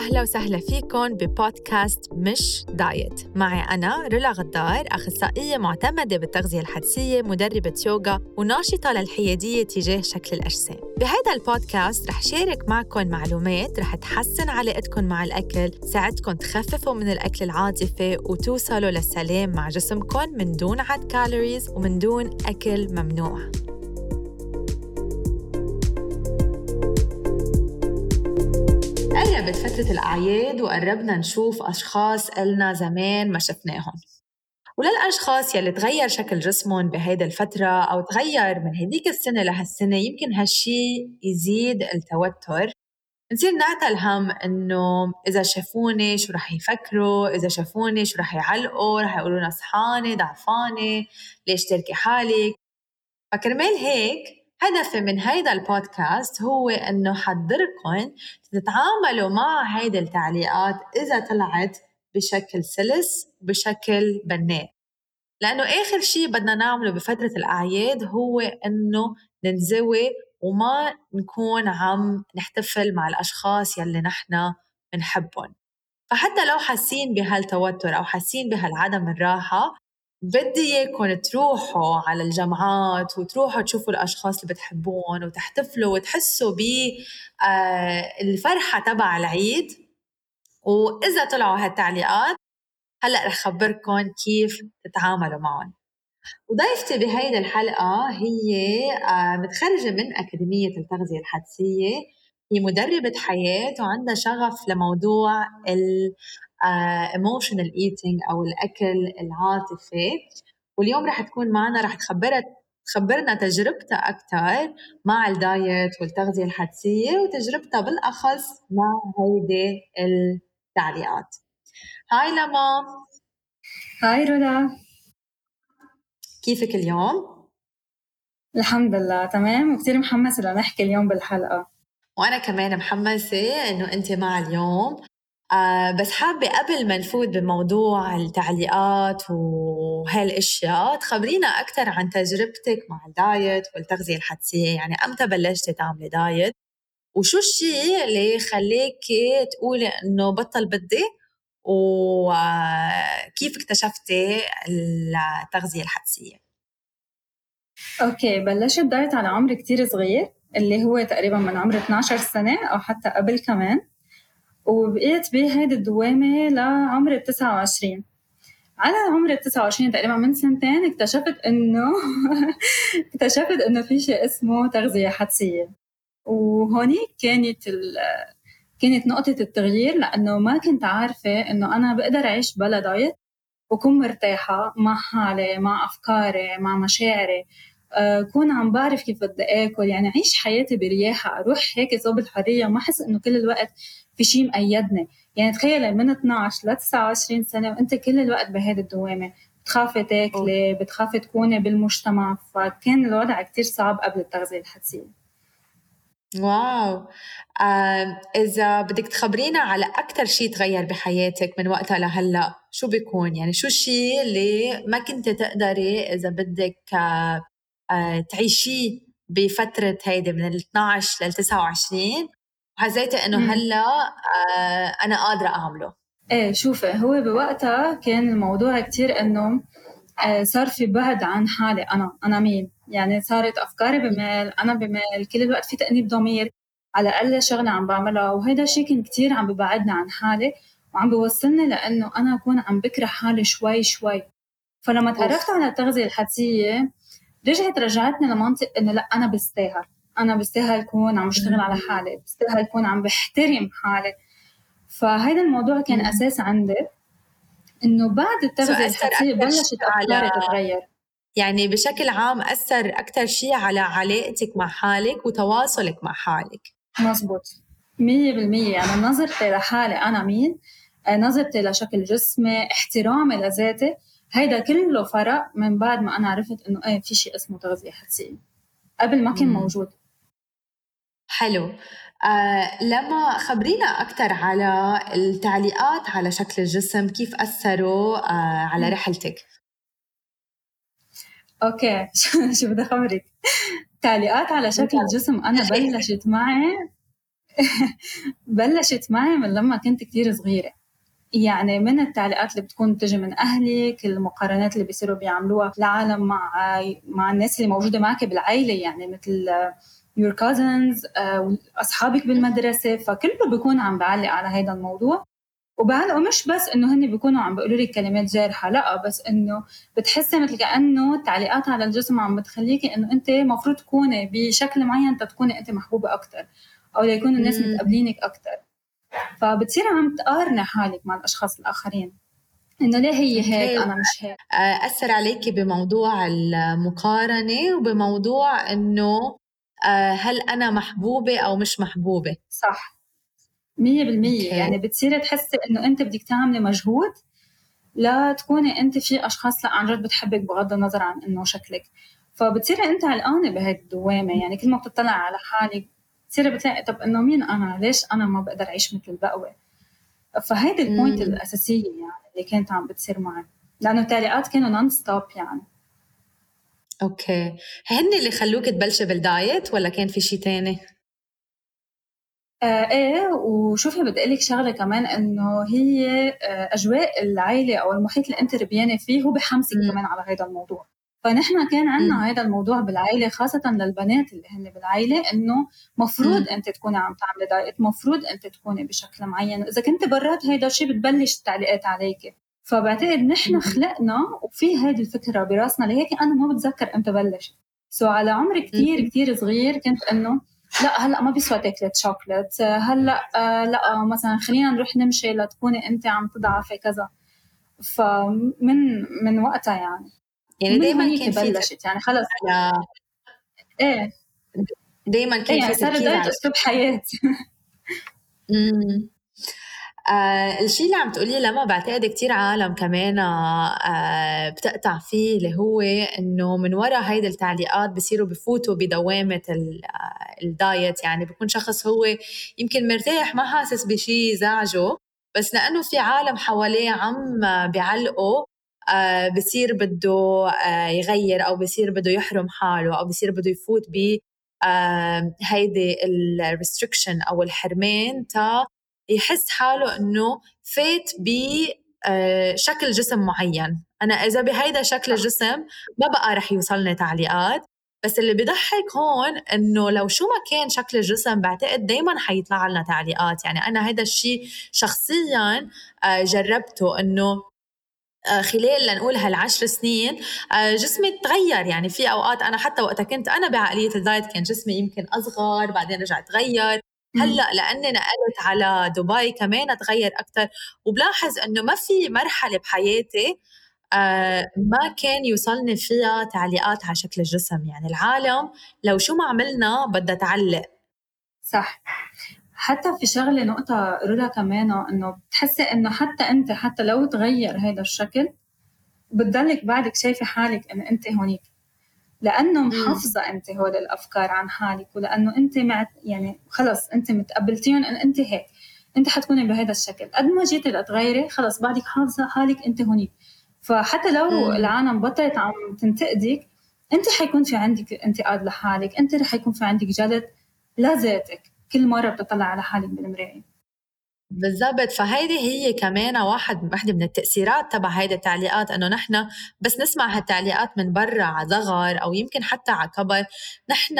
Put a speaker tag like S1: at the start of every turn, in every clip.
S1: أهلا وسهلا فيكم ببودكاست مش diet. معي أنا رولا غدار أخصائية معتمدة بالتغذية الحدسية مدربة يوغا وناشطة للحيادية تجاه شكل الأجسام. بهذا البودكاست رح شارك معكم معلومات رح تحسن علاقتكم مع الأكل تساعدكم تخففوا من الأكل العاطفي وتوصلوا للسلام مع جسمكم من دون عد calories ومن دون أكل ممنوع. قربت فترة الأعياد وقربنا نشوف أشخاص إلنا زمان ما شفناهم. وللأشخاص يلي تغير شكل جسمهم بهيدا الفترة أو تغير من هديك السنة لهالسنة يمكن هالشي يزيد التوتر. نصير نعتل هم إنه إذا شافوني شو رح يفكروا إذا شافوني شو رح يعلقوا رح يقولوا لنا صحانة ضعفانة ليش تركي حالك؟ فكرمال هيك هدفي من هيدا البودكاست هو إنه حضركم تتعاملوا مع هيدي التعليقات إذا طلعت بشكل سلس وبشكل بناء. لأنه آخر شيء بدنا نعمله بفترة الأعياد هو إنه ننزوي وما نكون عم نحتفل مع الأشخاص يلي نحن بنحبهم فحتى لو حاسين بهالتوتر أو حاسين بهالعدم الراحة بدي إياكم تروحوا على الجامعات وتروحوا تشوفوا الأشخاص اللي بتحبون وتحتفلوا وتحسوا بالفرحه آه، تبع العيد. وإذا طلعوا هالتعليقات هلأ رح خبركم كيف تتعاملوا معهم. وضيفتي بهيدي الحلقة هي آه، متخرجة من أكاديمية التغذية الحدسية. هي مدربة حياة وعندها شغف لموضوع emotional آه، eating أو الأكل العاطفي. واليوم رح تكون معنا رح تخبرت تخبرنا تجربتها أكثر مع ال diet والتغذية الحدسية وتجربتها بالأخص مع هيدي التعليقات. hi لمى.
S2: hi رولا
S1: كيفك اليوم؟
S2: الحمد لله تمام. وكثير محمسة لنحكي اليوم بالحلقة.
S1: وأنا كمان محمسة إنه أنت مع اليوم. آه بس حابة قبل ما نفوت بموضوع التعليقات وهالأشياء تخبرينا أكثر عن تجربتك مع ال diet والتغذية الحدسية. يعني أمتى بلشتي تعملي diet؟ وشو الشيء اللي خليكي تقولي إنه بطل بدي؟ وكيف اكتشفتي التغذية الحدسية؟
S2: okay بلشت diet على عمر كتير صغير اللي هو تقريبا من عمر 12 سنة أو حتى قبل كمان. وبقيت بهيدي الدوامة لعمر ال 29 على عمر ال 29 تقريبا من سنتين اكتشفت إنه اكتشفت إنه في شيء اسمه تغذية حدسية. وهونيك كانت ال... كانت نقطة التغيير لأنه ما كنت عارفة إنه أنا بقدر أعيش بلا دايت وكون مرتاحة مع حالي مع أفكاري مع مشاعري. أكون عم بعرف كيف بدي آكل يعني أعيش حياتي برياحة أروح هيك صوب الحرية وما أحس إنه كل الوقت في شيء مقيدني يعني تخيلي من 12 ل 29 سنة وأنت كل الوقت بهيدي الدوامة. بتخافي تاكلي بتخافي تكوني بالمجتمع. فكان الوضع كتير صعب قبل التغذية الحدسية
S1: واو. آه، إذا بدك تخبرينا على أكثر شيء تغير بحياتك من وقتها لهلأ شو بيكون؟ يعني شو الشيء اللي ما كنت تقدري إذا بدك آه، آه، تعيشيه بفترة هيدي من ال 12 لل 29 حسيت إنه هلأ آه أنا قادرة أعمله.
S2: إيه شوفي هو بوقتها كان الموضوع كتير إنه آه صار في بعد عن حالي أنا أنا مين؟ يعني صارت أفكاري بمال أنا بمال كل الوقت في تأنيب ضمير على أقل شغلة عم بعملها وهيدا الشيء كان كثير عم ببعدني عن حالي وعم بوصلني لإنه أنا أكون عم بكره حالي شوي شوي. فلما تعرفت على التغذية الحدسية رجعت رجعتني لمنطق إنه لأ أنا بستاهل. أنا بستاهل اكون عم بشتغل على حالي بستاهل اكون عم بحترم حالي. فهيدا الموضوع كان أساس عندي إنه بعد التغذية الحسيه بلشت أفكاري تتغير.
S1: يعني بشكل عام أثر أكثر شيء على علاقتك مع حالك وتواصلك مع حالك.
S2: مزبوط. مية بالمية. يعني نظرتي لحالي أنا مين نظرتي لشكل جسمي احترامي لذاتي هيدا كله فرق من بعد ما أنا عرفت إنه إيه في شيء اسمه تغذية حسية. قبل ما كان موجود.
S1: حلو. آه لما خبرينا أكثر على التعليقات على شكل الجسم كيف أثروا آه على رحلتك؟
S2: أوكي. شو بدي أخبرك؟ تعليقات على شكل الجسم أنا بلشت معي بلشت معي من لما كنت كتير صغيرة. يعني من التعليقات اللي بتكون تجي من اهلك المقارنات اللي بيصيروا بيعملوها العالم مع مع الناس اللي موجودة معك بالعائله يعني مثل your cousins آه، اصحابك بالمدرسة فكله بيكون عم بعلق على هذا الموضوع. وبعلقوا مش بس إنه هن بيكونوا عم بيقولوا لك كلمات جارحة لا بس إنه بتحسي مثل كأنه التعليقات على الجسم عم بتخليكي إنه أنت المفروض تكوني بشكل معين تكوني أنت محبوبة أكثر أو ليكون الناس متقبلينك أكثر فبتصيري عم تقارني حالك مع الأشخاص الآخرين. إنه ليه هي هيك أنا مش هيك؟
S1: آه، أثر عليكي بموضوع المقارنة وبموضوع إنه هل أنا محبوبة أو مش محبوبة؟
S2: صح. مية بالمية. يعني بتصيري تحسي إنه أنت بدك تعملي مجهود لا تكوني أنت في أشخاص لا عن جد بتحبك بغض النظر عن إنه شكلك. فبتصيري أنت علقانه بهي الدوامه يعني كل ما بتطلع على حالك بتصيري بتلاقي طب إنه مين أنا؟ ليش أنا ما بقدر أعيش مثل البقوة؟ فهيدي ال point الأساسية يعني اللي كانت عم بتصير معي. لأنه التعليقات كانوا non stop يعني.
S1: okay. هن اللي خلوك تبلشي بال diet ولا كان في شيء تاني؟
S2: آه إيه وشوفي بدي أقول لك شغلة كمان إنه هي آه أجواء العائلة أو المحيط اللي انت ربيانه فيه هو بحمسك كمان على هذا الموضوع. فنحن كان عندنا هذا الموضوع بالعائلة خاصة للبنات اللي هن بالعائلة إنه مفروض أنت تكوني عم تعملي diet مفروض أنت تكوني بشكل معين. إذا كنت برات هيدا الشيء بتبلش التعليقات عليك فبعتقد نحن خلقنا وفي هذه الفكرة براسنا لهيك أنا ما بتذكر إمتى بلشت. so على عمر كتير كتير صغير كنت إنه لا هلأ ما بيسوى تاكلة شوكليت هلأ آه لا مثلا خلينا نروح نمشي لتكوني أنت عم تضعفي كذا. فمن من وقتها يعني.
S1: يعني دائما كان
S2: في بلشت يعني خلص. على إيه.
S1: دائما كان
S2: إيه يعني
S1: صار
S2: دايت أسلوب حياة.
S1: آه الشيء اللي عم تقوليه لما بعتقد كتير عالم كمان آه بتقطع فيه اللي هو إنه من وراء هيدي التعليقات بصيروا بفوتوا بدوامة آه، الدايت. يعني بكون شخص هو يمكن مرتاح ما حاسس بشيء زعجه بس لأنه في عالم حواليه عم بيعلقوا آه بصير بده آه يغير أو بصير بده يحرم حاله أو بصير بده يفوت ب آه هيدي الريستريكشن أو الحرمان تا يحس حاله إنه فات ب آه، جسم معين. أنا إذا بهيدا شكل الجسم ما بقى رح يوصلني تعليقات. بس اللي بضحك هون إنه لو شو ما كان شكل الجسم بعتقد دائما حيطلع لنا تعليقات. يعني أنا هذا الشيء شخصيا آه، جربته إنه آه، خلال لنقول هالعشر سنين جسمي تغير. يعني في أوقات أنا حتى وقتها كنت أنا بعقلية الدايت كان جسمي يمكن أصغر بعدين رجع تغير. هلأ لأني نقلت على دبي كمان تغير أكثر وبلاحظ إنه ما في مرحلة بحياتي آه ما كان يوصلني فيها تعليقات على شكل الجسم. يعني العالم لو شو ما عملنا بدها تعلق.
S2: صح. حتى في شغلة نقطة رولا كمان إنه بتحسي إنه حتى أنت حتى لو تغير هذا الشكل بتضلك بعدك شايفة حالك إنه أنت هونيك. لأنه محافظة أنت هول الأفكار عن حالك ولأنه أنت مع يعني خلص أنت متقبلتيهم إن أنت هيك. أنت حتكوني بهذا الشكل. قد ما جيتي لتغيري خلص بعدك حافظة حالك أنت هونيك فحتى لو مم. العالم بطلت عم تنتقدك أنت حيكون في عندك انتقاد لحالك أنت رح يكون في عندك جلد لذاتك. كل مرة بتطلع على حالك بالمراية.
S1: بالضبط. فهيدي هي كمان واحد وحده من التأثيرات تبع هيدي التعليقات إنه نحن بس نسمع هالتعليقات من برا على صغر أو يمكن حتى على كبر. نحن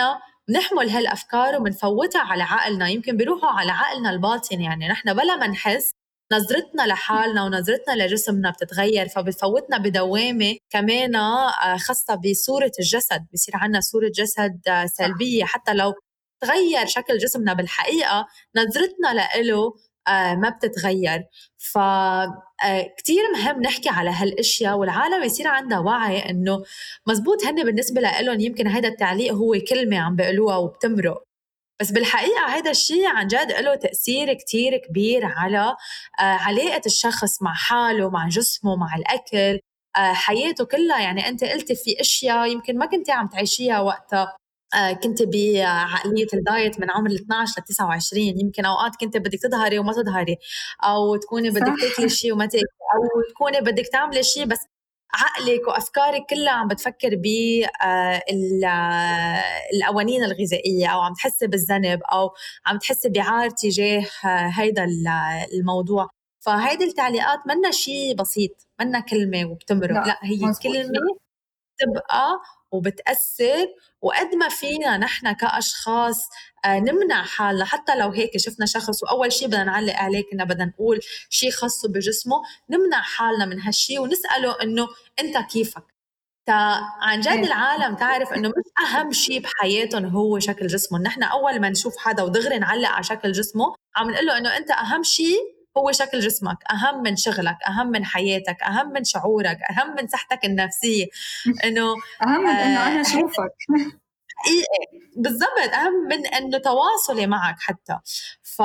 S1: بنحمل هالأفكار وبنفوتها على عقلنا يمكن بيروحوا على عقلنا الباطن يعني. نحن بلا ما نحس نظرتنا لحالنا ونظرتنا لجسمنا بتتغير فبتفوتنا بدوامة كمان آه، خاصة بصورة الجسد. بصير عندنا صورة جسد آه، سلبية. حتى لو تغير شكل جسمنا بالحقيقة نظرتنا له ما بتتغير. ف آه، مهم نحكي على هالأشياء والعالم يصير عندها وعي إنه مزبوط هن بالنسبة لهم يمكن هذا التعليق هو كلمة عم بيقولوها وبتمرق. بس بالحقيقة هذا الشيء عن جد له تأثير كتير كبير على آه، علاقة الشخص مع حاله مع جسمه مع الأكل حياته كلها. يعني أنت قلتي في أشياء يمكن ما كنتي عم تعيشيها وقتها. آه، كنت بعقلية الدايت من عمر ال 12 ل 29 يمكن أوقات كنت بدك تظهري وما تظهري أو تكوني بدك تاكلي شيء وما تاكلي أو تكوني بدك تعملي شيء بس عقلك وأفكارك كلها عم بتفكر ب آه، الاوانين الغذائية أو عم تحسي بالذنب أو عم تحسي بعار تجاه هيدا الموضوع. فهيدي التعليقات منا شيء بسيط منا كلمة وبتمرق. لا, لا هي كلمة بتبقى وبتأثر وقد ما فينا نحن كأشخاص آه، نمنع حالنا. حتى لو هيك شفنا شخص وأول شيء بدنا نعلق عليه كنا بدنا نقول شيء خاصه بجسمه نمنع حالنا من هالشيء ونسأله إنه أنت كيفك؟ عن جد إيه. العالم تعرف إنه مش أهم شيء بحياتهم هو شكل جسمهم، نحن أول ما نشوف حدا ودغري نعلق على شكل جسمه عم نقول له إنه أنت أهم شيء هو شكل جسمك أهم من شغلك أهم من حياتك أهم من شعورك أهم من صحتك النفسية.
S2: إنه أهم من إنه أنا أشوفك.
S1: حقيقي بالضبط. أهم من انه تواصلي معك حتى. ف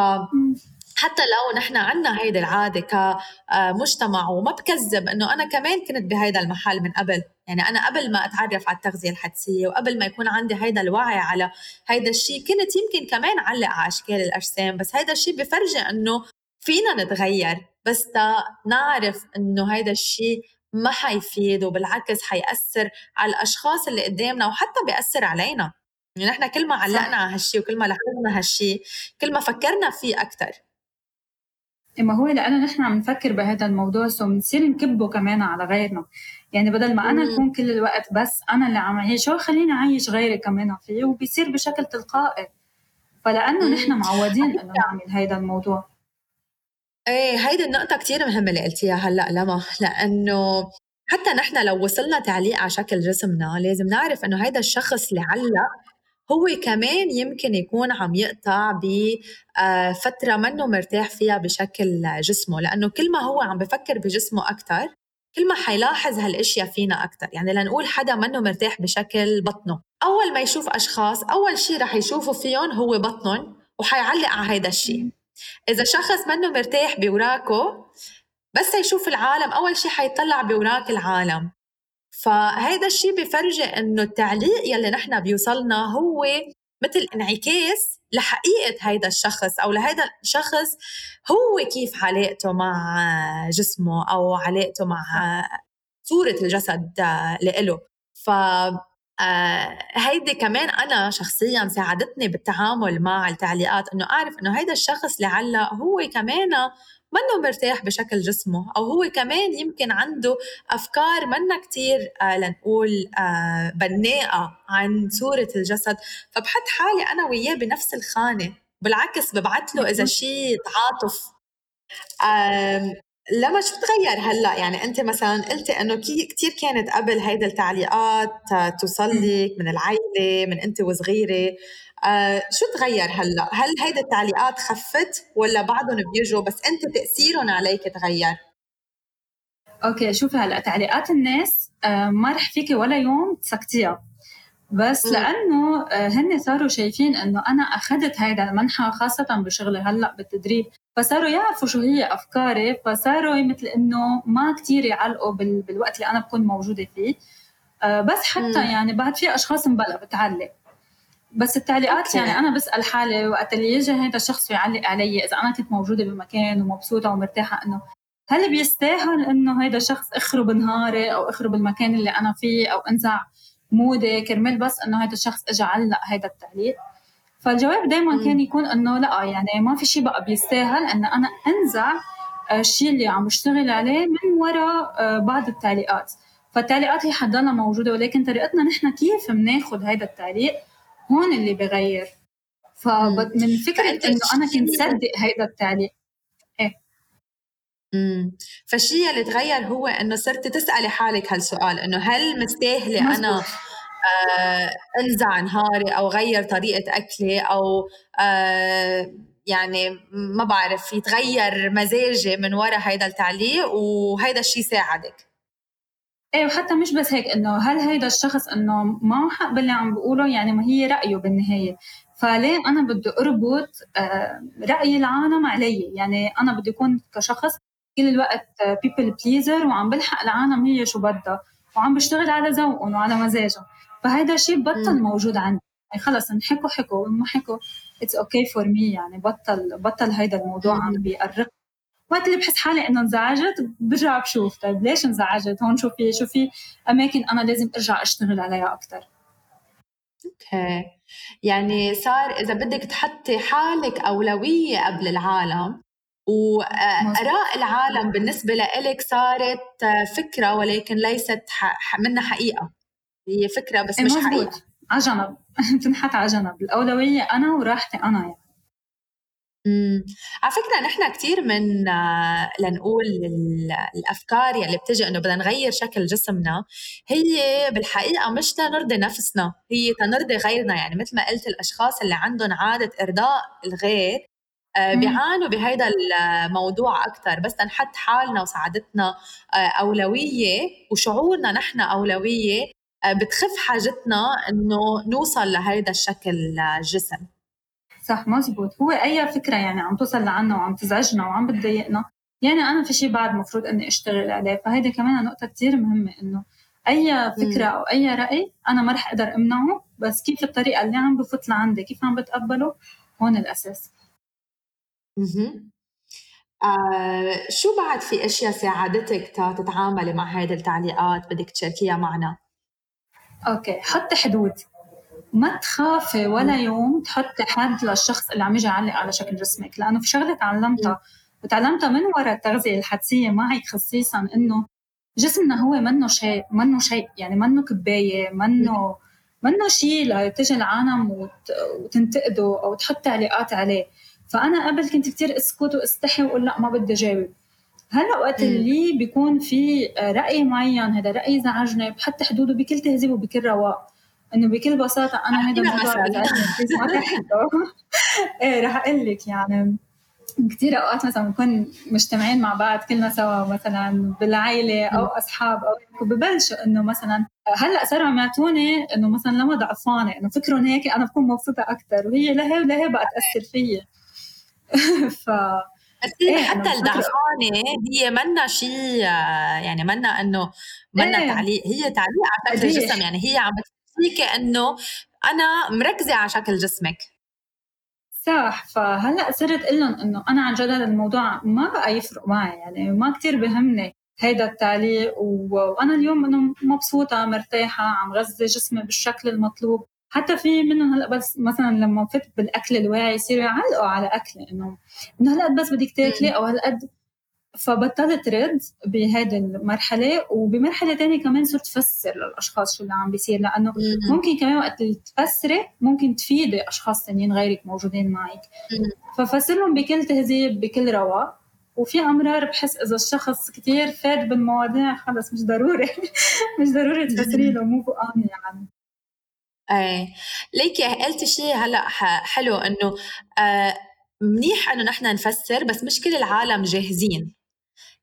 S1: حتى لو نحن عنا هيدي العادة كمجتمع وما بكذب إنه أنا كمان كنت بهيدا المحل من قبل. يعني أنا قبل ما أتعرف على التغذية الحدسية وقبل ما يكون عندي هيدا الوعي على هيدا الشيء كنت يمكن كمان علق على أشكال الأجسام. بس هيدا الشيء بفرجي إنه فينا نتغير بس تا نعرف إنه هيدا الشيء ما حيفيد وبالعكس حيأثر على الأشخاص اللي قدامنا وحتى بيأثر علينا. يعني نحن كل ما علقنا على هالشيء وكل ما لاحظنا هالشيء كل ما فكرنا فيه أكثر
S2: ما هو لأنه نحن عم نفكر بهذا الموضوع سو بنصير نكبه كمان على غيرنا. يعني بدل ما أنا أكون كل الوقت بس أنا اللي عم أعيشه خليني أعيش غيري كمان فيه وبيصير بشكل تلقائي. فلأنه نحن معودين إنه نعمل هذا الموضوع.
S1: إيه هيدي النقطة كتير مهمة اللي قلتيها هلأ لما لأنه حتى نحن لو وصلنا تعليق على شكل جسمنا لازم نعرف إنه هيدا الشخص اللي علق هو كمان يمكن يكون عم يقطع بفترة آه، منه مرتاح فيها بشكل جسمه لأنه كل ما هو عم بفكر بجسمه أكتر كل ما حيلاحظ هالأشياء فينا أكثر يعني لنقول حدا منه مرتاح بشكل بطنه. أول ما يشوف أشخاص أول شيء رح يشوفوا فيهم هو بطنهم وحيعلق على هيدا الشيء. إذا شخص منه مرتاح بوراكه بس يشوف العالم أول شيء حيطلع بوراك العالم. فهيدا الشيء بفرجي إنه التعليق يلي نحن بيوصلنا هو مثل انعكاس لحقيقة هيدا الشخص أو لهيدا الشخص هو كيف علاقته مع جسمه أو علاقته مع صورة الجسد لإله. ف آه هيدي كمان أنا شخصيا ساعدتني بالتعامل مع التعليقات إنه أعرف إنه هيدا الشخص لعل هو كمان منه مرتاح بشكل جسمه أو هو كمان يمكن عنده أفكار منا كتير آه لنقول آه بناءة عن صورة الجسد. فبحط حالي أنا وياه بنفس الخانة بالعكس ببعث له إذا شيء تعاطف. لما شو تغير هلأ. يعني أنت مثلا قلتي إنه كثير كانت قبل هيدا التعليقات توصل لك من العائله من أنت وصغيرة. آه شو تغير هلأ؟ هل هيدا التعليقات خفت ولا بعدهم بيجوا بس أنت تأثيرهم عليك تغير؟
S2: okay شوفي هلأ تعليقات الناس آه ما رح فيكي ولا يوم تسكتيها. بس لأنه آه، هن صاروا شايفين إنه أنا اخذت هيدا المنحى خاصة بشغلي هلأ بالتدريب فصاروا يعرفوا شو هي أفكاري فصاروا مثل إنه ما كتير يعلقوا بالوقت اللي أنا بكون موجودة فيه آه، بس حتى م. يعني بعد في أشخاص مبلا بتعلق بس التعليقات okay. يعني أنا بسأل حالي وقت اللي يجي هذا الشخص يعلق علي إذا أنا كنت موجودة بمكان ومبسوطة ومرتاحة إنه هل بيستاهل إنه هذا الشخص اخرب نهاري أو اخرب المكان اللي أنا فيه أو أنزع مودي كرمال بس إنه هذا الشخص اجى علق هذا التعليق. فالجواب دائما كان يكون إنه لأ يعني ما في شيء بقى بيستاهل إن أنا أنزع آه، الشيء اللي عم بشتغل عليه من وراء آه، بعض التعليقات. فالتعليقات هي حتضلها موجودة ولكن طريقتنا نحن كيف بناخذ هذا التعليق؟ هون اللي بغير. فمن فكرة إنه أنا كنت صدق هذا التعليق.
S1: فالشيء اللي تغير هو إنه صرتي تسالي حالك هالسؤال إنه هل مستاهلة أنا آه أنزع نهاري أو غير طريقة أكلي أو آه يعني ما بعرف يتغير مزاجي من وراء هيدا التعليق وهيدا الشيء ساعدك؟
S2: إيه وحتى مش بس هيك إنه هل هيدا الشخص إنه معه حق باللي عم بقوله؟ يعني ما هي رأيه بالنهاية. فليه أنا بدي أربط آه، رأي العالم علي؟ يعني أنا بدي أكون كشخص كل الوقت people pleaser وعم بلحق العالم هي شو بدها وعم بشتغل على ذوقهم وعلى مزاجهم. فهذا الشيء بطل موجود عندي. يعني خلص ان حكوا حكوا وما حكوا it's okay for me يعني بطل بطل هيدا الموضوع عم بيفرق وقت اللي بحس حالي إنه انزعجت برجع بشوف طيب ليش انزعجت؟ هون شو في شو في أماكن أنا لازم أرجع أشتغل عليها أكثر
S1: أوكي يعني صار إذا بدك تحطي حالك أولوية قبل العالم وآراء العالم بالنسبة لإلك صارت فكرة ولكن ليست منها حقيقة. هي فكرة بس مش حقيقة.
S2: على جنب. تنحط على جنب. الأولوية أنا وراحتي أنا يعني.
S1: على فكرة نحن كثير من آه، لنقول الأفكار يلي بتجي إنه بدنا نغير شكل جسمنا هي بالحقيقة مش تنرضي نفسنا هي تنرضي غيرنا. يعني مثل ما قلت الأشخاص اللي عندهم عادة إرضاء الغير آه، بيعانوا بهيدا الموضوع أكثر بس نحط حالنا وسعادتنا آه، أولوية وشعورنا نحن أولوية بتخف حاجتنا إنه نوصل لهيدا الشكل الجسم.
S2: صح مزبوط. هو أي فكرة يعني عم توصل لعنا وعم تزعجنا وعم بتضايقنا يعني أنا في شيء بعد مفروض إني أشتغل عليه. فهيدي كمان نقطة كثير مهمة إنه أي فكرة أو أي رأي أنا ما رح أقدر أمنعه بس كيف الطريقة اللي عم بفوت لعندي كيف عم بتقبله هون الأساس.
S1: أها آه شو بعد في أشياء ساعدتك تتعاملي مع هذه التعليقات؟ بدك تشاركيها معنا؟
S2: أوكي حطي حدود. ما تخافي ولا يوم تحطي حد للشخص اللي عم يجي يعلق على شكل جسمك لأنه في شغلة تعلمتها وتعلمتها من وراء التغذية الحدسية معي خصيصا إنه جسمنا هو منه شيء منه شيء يعني منه كباية منه منه شيء لتجي العالم وتنتقده أو تحط تعليقات عليه. فأنا قبل كنت كتير اسكت واستحي وأقول لا ما بدي جاوب هلأ وقت اللي بيكون في رأي معين هذا رأي زعجني بحط حدوده بكل تهذيب وبكل رواق. إنه بكل بساطة أنا هذا الموضوع ما إيه رح أقول لك يعني كثير أوقات مثلا بنكون مجتمعين مع بعض كلنا سوا مثلا بالعائله أو أصحاب أو ببلشوا إنه مثلا هلأ صاروا عم يعطوني إنه مثلا لما ضعفانه إنه فكرهم هيك أنا بكون مبسوطة أكثر وهي لهي ولهي بقى تأثر فيي.
S1: ف بس هي إيه حتى الضعفانه هي منا شيء يعني منا إنه منا إيه. تعليق هي تعليق على شكل الجسم يعني هي عم فيك إنه أنا مركزة على شكل جسمك.
S2: صح فهلأ صرت أقول لهم إنه أنا عن جد هذا الموضوع ما بقى يفرق معي يعني ما كتير بهمني هيدا التعليق وأنا اليوم إنه مبسوطة مرتاحة عم غذي جسمي بالشكل المطلوب. حتى في منهم هلأ بس مثلا لما فت بالأكل الواعي يصيروا يعلقوا على اكلي إنه إنه هلأ بس بدك تاكلي أو هالقد فبطلت رد بهذه المرحلة وبمرحلة تانية كمان صرت فسر للأشخاص شو اللي عم بيصير لأنه ممكن كمان وقت تفسري ممكن تفيدي أشخاص تانيين غيرك موجودين معك. ففسر لهم بكل تهذيب بكل رواق وفي أمرار بحس إذا الشخص كتير فاد بالمواضيع خلص مش ضروري. مش ضروري تفسري له مو بقاني يعني.
S1: إيه ليكي قلتي شيء هلأ حلو إنه آه منيح إنه نحن نفسر بس مش كل العالم جاهزين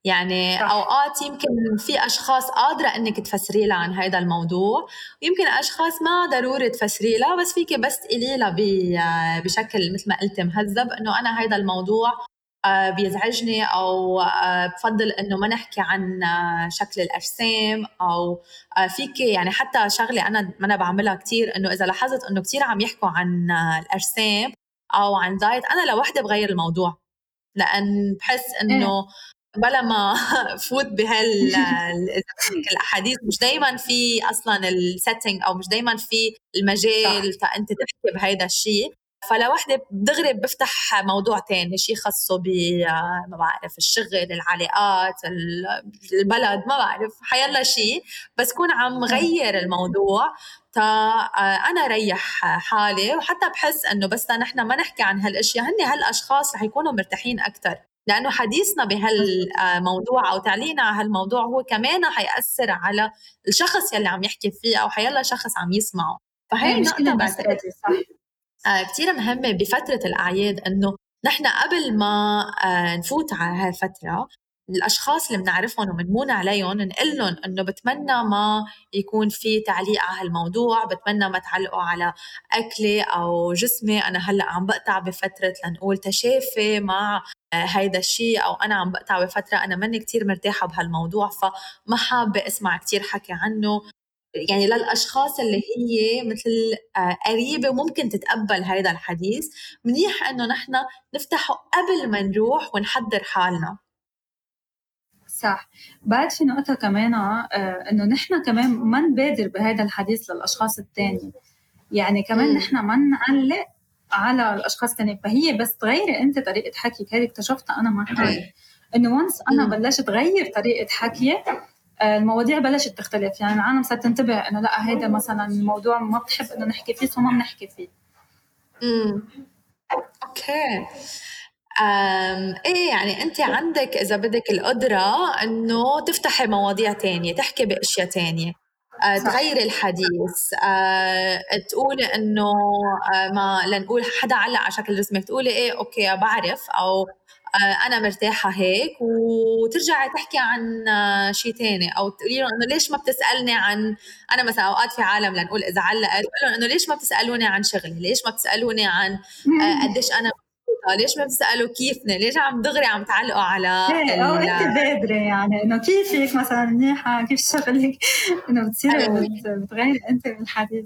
S1: يعني صح. أوقات يمكن في أشخاص قادرة إنك تفسري لها عن هذا الموضوع ويمكن أشخاص ما ضروري تفسري لها بس فيك بس تقولي لها بشكل مثل ما قلت مهذب إنه أنا هذا الموضوع بيزعجني أو آه، بفضل إنه ما نحكي عن آه، شكل الأجسام أو فيك يعني حتى شغلة أنا ما أنا بعملها كثير إنه إذا لاحظت إنه كثير عم يحكوا عن الأجسام أو عن دايت أنا لوحدي بغير الموضوع لأن بحس إنه إيه. بلا ما فوت بهال الأحاديث مش دائما في أصلا ال setting أو مش دائما في المجال انت تحكي بهيدا الشيء فالوحدة دغري بفتح موضوع تاني شيء خاصه ب ما بعرف الشغل العلاقات البلد ما بعرف حيلا شيء بس كون عم غير الموضوع تا أنا ريح حالي وحتى بحس إنه بس نحن ما نحكي عن هالأشياء هن هالأشخاص رح يكونوا مرتاحين أكثر لأنه حديثنا بهالموضوع أو تعليقنا على هالموضوع هو كمان حيأثر على الشخص يلي عم يحكي فيه أو حيلا شخص عم يسمعه. فهي نقطة بعتقد. آه كثير مهمة بفترة الأعياد إنه نحن قبل ما آه نفوت على هاي الفترة الأشخاص اللي بنعرفهم وبنمون عليهم نقول لهم إنه بتمنى ما يكون في تعليق على هالموضوع بتمنى ما تعلقوا على اكلي أو جسمي أنا هلأ عم بقطع بفترة لنقول تشافي مع آه، هيدا الشيء أو أنا عم بقطع بفترة أنا ماني كتير مرتاحة بهالموضوع فما حابة أسمع كتير حكي عنه. يعني للأشخاص اللي هي مثل آه، قريبة وممكن تتقبل هذا الحديث منيح إنه نحن نفتحه قبل ما نروح ونحضر حالنا.
S2: صح. بعد في نقطة كمان آه إنه نحن كمان ما نبادر بهذا الحديث للأشخاص الثانية يعني كمان. نحن ما نعلق على الأشخاص الثانية فهي بس تغيري أنت طريقة حكيك. هذه اكتشفتها أنا مع حالي إنه once أنا بلشت غير طريقة حكي آه، المواضيع بلشت تختلف. يعني العالم صارت تنتبه إنه لا هيدا مثلا الموضوع ما بتحب إنه نحكي فيه so ما بنحكي فيه.
S1: امم okay. أم إيه يعني أنت عندك إذا بدك القدرة إنه تفتحي مواضيع تانية تحكي بأشياء تانية. أه تغيري الحديث. أه تقولي إنه أه ما لنقول حدا علق على شكل جسمك تقولي إيه أوكي بعرف أو أنا مرتاحة هيك وترجعي تحكي عن آه، شيء ثاني أو تقولي لهم إنه ليش ما بتسألني عن أنا مثلا أوقات في عالم لنقول إذا علقت بقول لهم إنه ليش ما بتسألوني عن شغلي؟ ليش ما بتسألوني عن آه، قديش أنا ليش ما بتسألوا كيفني؟ ليش عم دغري عم تعلقوا على
S2: إيه أو انت بادرة يعني إنه كيفك مثلا منيحة؟ كيف شغلك؟ إنه بتصيري أيوة. بتغيري أنت بالحديث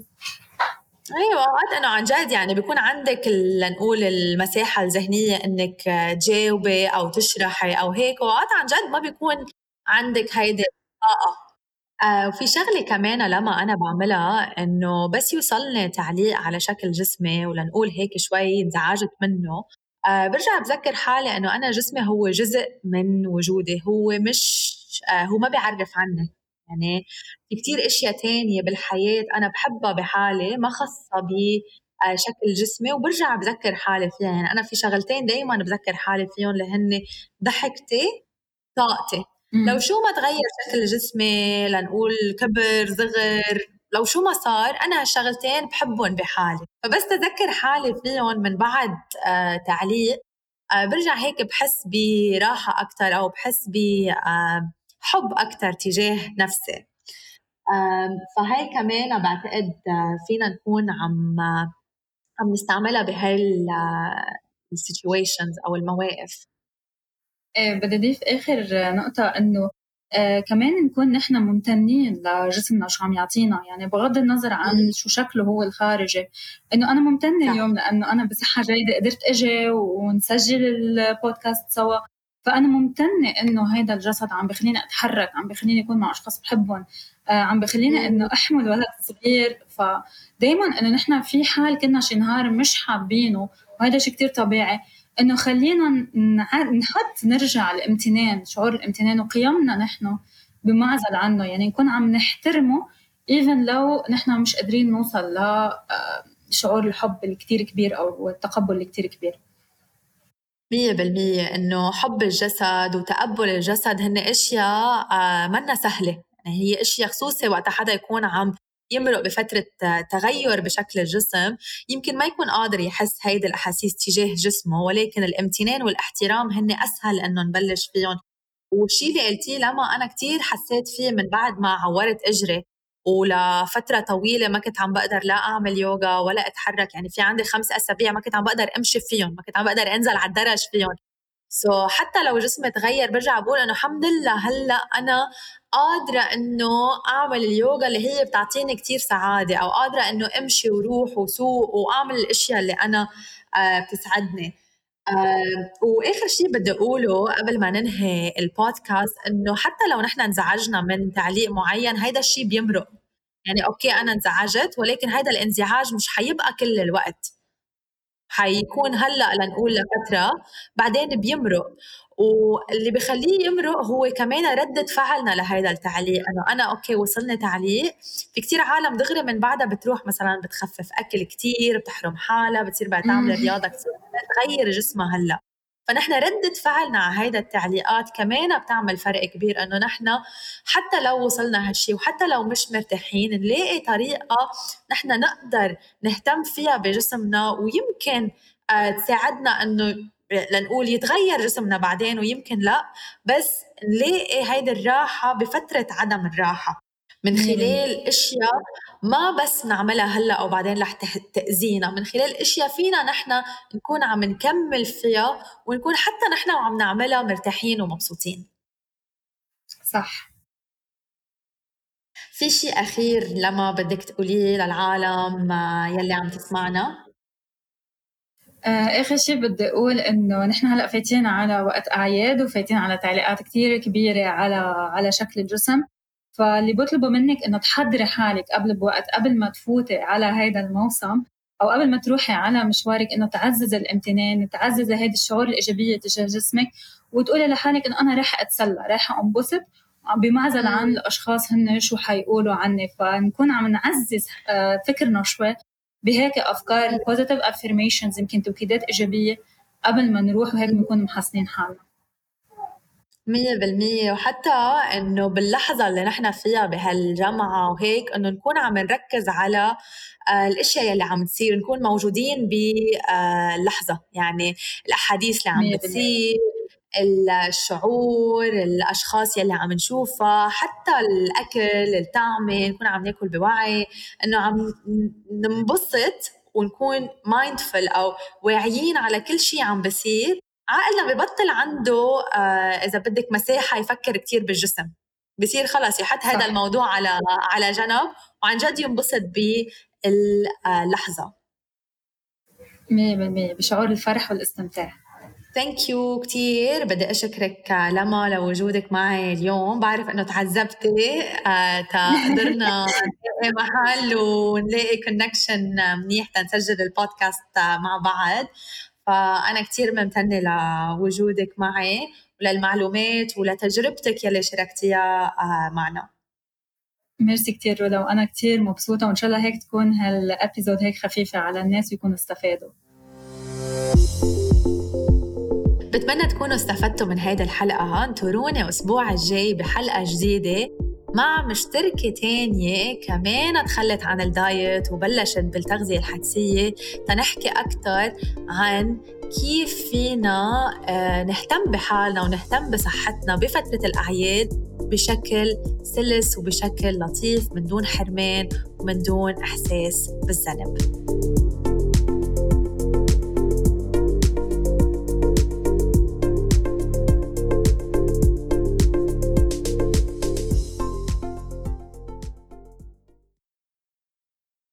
S1: أيوه أوقات إنه عن جد يعني بيكون عندك لنقول المساحة الذهنية إنك تجاوبي أو تشرحي أو هيك وأوقات عن جد ما بيكون عندك هيدي الطاقة. آه وفي شغلة كمان لما أنا بعملها إنه بس يوصلني تعليق على شكل جسمي ولنقول هيك شوي انزعجت منه آه برجع بذكر حالي إنه أنا جسمي هو جزء من وجودي هو مش آه هو ما بيعرف عني. يعني في كتير أشياء تانية بالحياة أنا بحبها بحالي ما خاصة بشكل جسمي وبرجع بذكر حالي فيها. يعني أنا في شغلتين دائما بذكر حالي فيهم اللي هن ضحكتي طاقتي. لو شو ما تغير شكل جسمي لنقول كبر صغر لو شو ما صار أنا هالشغلتين بحبهم بحالي. فبس تذكر حالي فيهم من بعد آه تعليق آه برجع هيك بحس براحة أكثر أو بحس ب آه حب أكثر تجاه نفسي فهي كمان بعتقد فينا نكون عم عم نستعملها بهاي ال situations أو المواقف.
S2: إيه بدي اضيف آخر نقطة إنه آه كمان نكون نحن ممتنين لجسمنا شو عم يعطينا. يعني بغض النظر عن شو شكله هو الخارجي. إنه أنا ممتنة اليوم لأنه أنا بصحة جيدة قدرت إجي ونسجل البودكاست سوا. فأنا ممتنة إنه هذا الجسد عم بخليني أتحرك عم بخليني أكون مع أشخاص بحبهم آه عم بخليني إنه أحمل ولد صغير. فدائما إنه نحن في حال كنا شي نهار مش حابينه وهذا شيء كتير طبيعي إنه خلينا نحط نرجع الامتنان شعور الامتنان وقيمنا نحن بمعزل عنه. يعني نكون عم نحترمه ايفن لو نحن مش قادرين نوصل لشعور آه، الحب الكتير كبير أو التقبل الكتير كبير.
S1: مية بالمية إنه حب الجسد وتقبل الجسد هن أشياء آه، منا سهلة. يعني هي أشياء خصوصي وقت حدا يكون عم يمرق بفترة تغير بشكل الجسم يمكن ما يكون قادر يحس هيدي الأحاسيس تجاه جسمه ولكن الإمتنان والاحترام هن أسهل إنه نبلش فيهم. والشيء اللي قلتيه لما أنا كتير حسيت فيه من بعد ما عورت إجري. ولفترة طويلة ما كنت عم بقدر لا أعمل يوغا ولا أتحرك. يعني في عندي خمس أسابيع ما كنت عم بقدر أمشي فيهم ما كنت عم بقدر أنزل على الدرج فيهم. so so, حتى لو جسمي تغير برجع بقول إنه الحمد لله هلأ أنا قادرة إنه أعمل اليوغا اللي هي بتعطيني كتير سعادة أو قادرة إنه أمشي وروح وسوق وأعمل الأشياء اللي أنا آه بتسعدني. آه وآخر شيء بدي أقوله قبل ما ننهي البودكاست إنه حتى لو نحن انزعجنا من تعليق معين هيدا الشيء بيمرق. يعني okay أنا انزعجت ولكن هذا الانزعاج مش حيبقى كل الوقت. حيكون هلأ لنقول لفترة بعدين بيمرق. واللي بخليه يمرق هو كمان ردة فعلنا لهذا التعليق إنه أنا أوكي وصلني تعليق. في كتير عالم دغري من بعدها بتروح مثلا بتخفف أكل كتير بتحرم حالها بتصير بقى تعمل رياضة كتير تغير جسمها هلأ. فنحن ردة فعلنا على هيدا التعليقات كمان بتعمل فرق كبير إنه نحن حتى لو وصلنا هالشي وحتى لو مش مرتاحين نلاقي طريقة نحن نقدر نهتم فيها بجسمنا ويمكن آه، تساعدنا إنه لنقول يتغير جسمنا بعدين ويمكن لا بس نلاقي هيدي الراحة بفترة عدم الراحة من خلال أشياء ما بس نعملها هلأ أو بعدين رح تأذينا. من خلال أشياء فينا نحن نكون عم نكمل فيها ونكون حتى نحن وعم نعملها مرتاحين ومبسوطين.
S2: صح.
S1: في شيء أخير لما بدك تقوليه للعالم يلي عم تسمعنا؟
S2: آه، آخر شيء بدي أقول إنه نحن هلأ فايتين على وقت أعياد وفايتين على تعليقات كثير كبيرة على على شكل الجسم. فاللي بطلبه منك إنه تحضري حالك قبل بوقت قبل ما تفوتي على هذا الموسم أو قبل ما تروحي على مشوارك إنه تعززي الامتنان تعززي هذه الشعور الإيجابية تجاه جسمك وتقولي لحالك إنه أنا راح أتسلى راح أنبسط بمعزل عن الأشخاص هن شو حيقولوا عني. فنكون عم نعزز آه، فكرنا شوي بهيك أفكار positive affirmations يمكن توكيدات إيجابية قبل ما نروح وهيك بنكون محصنين حالنا.
S1: مية بالمية. وحتى إنه باللحظة اللي نحن فيها بهالجمعة وهيك إنه نكون عم نركز على آه، الأشياء اللي عم تصير نكون موجودين باللحظه يعني الأحاديث اللي عم بتصير الشعور الأشخاص يلي عم نشوفها حتى الأكل الطعمة نكون عم ناكل بوعي. إنه عم ننبسط ونكون مايندفul أو واعيين على كل شيء عم بصير. عقلنا ببطل عنده آه إذا بدك مساحة يفكر كثير بالجسم. بصير خلص يحط هذا الموضوع على على جنب وعن جد ينبسط باللحظه
S2: 100% بشعور الفرح والاستمتاع.
S1: thank you كثير بدي أشكرك لمى لوجودك معي اليوم. بعرف إنه تعذبتي آه قدرنا نلاقي محل ونلاقي connection منيح تنسجل البودكاست مع بعض. فأنا كثير ممتنة لوجودك معي وللمعلومات ولتجربتك يلي شاركتيها آه معنا.
S2: ميرسي كثير رولا وأنا كثير مبسوطة وإن شاء الله هيك تكون هال episode هيك خفيفة على الناس ويكونوا استفادوا.
S1: بتمنى تكونوا استفدتوا من هيدي الحلقة. انطروني الأسبوع الجاي بحلقة جديدة. مع مشتركة تانية كمان تخلت عن الدايت وبلشت بالتغذية الحدسية. تنحكي أكثر عن كيف فينا آه، نهتم بحالنا ونهتم بصحتنا بفترة الأعياد بشكل سلس وبشكل لطيف من دون حرمان ومن دون إحساس بالذنب.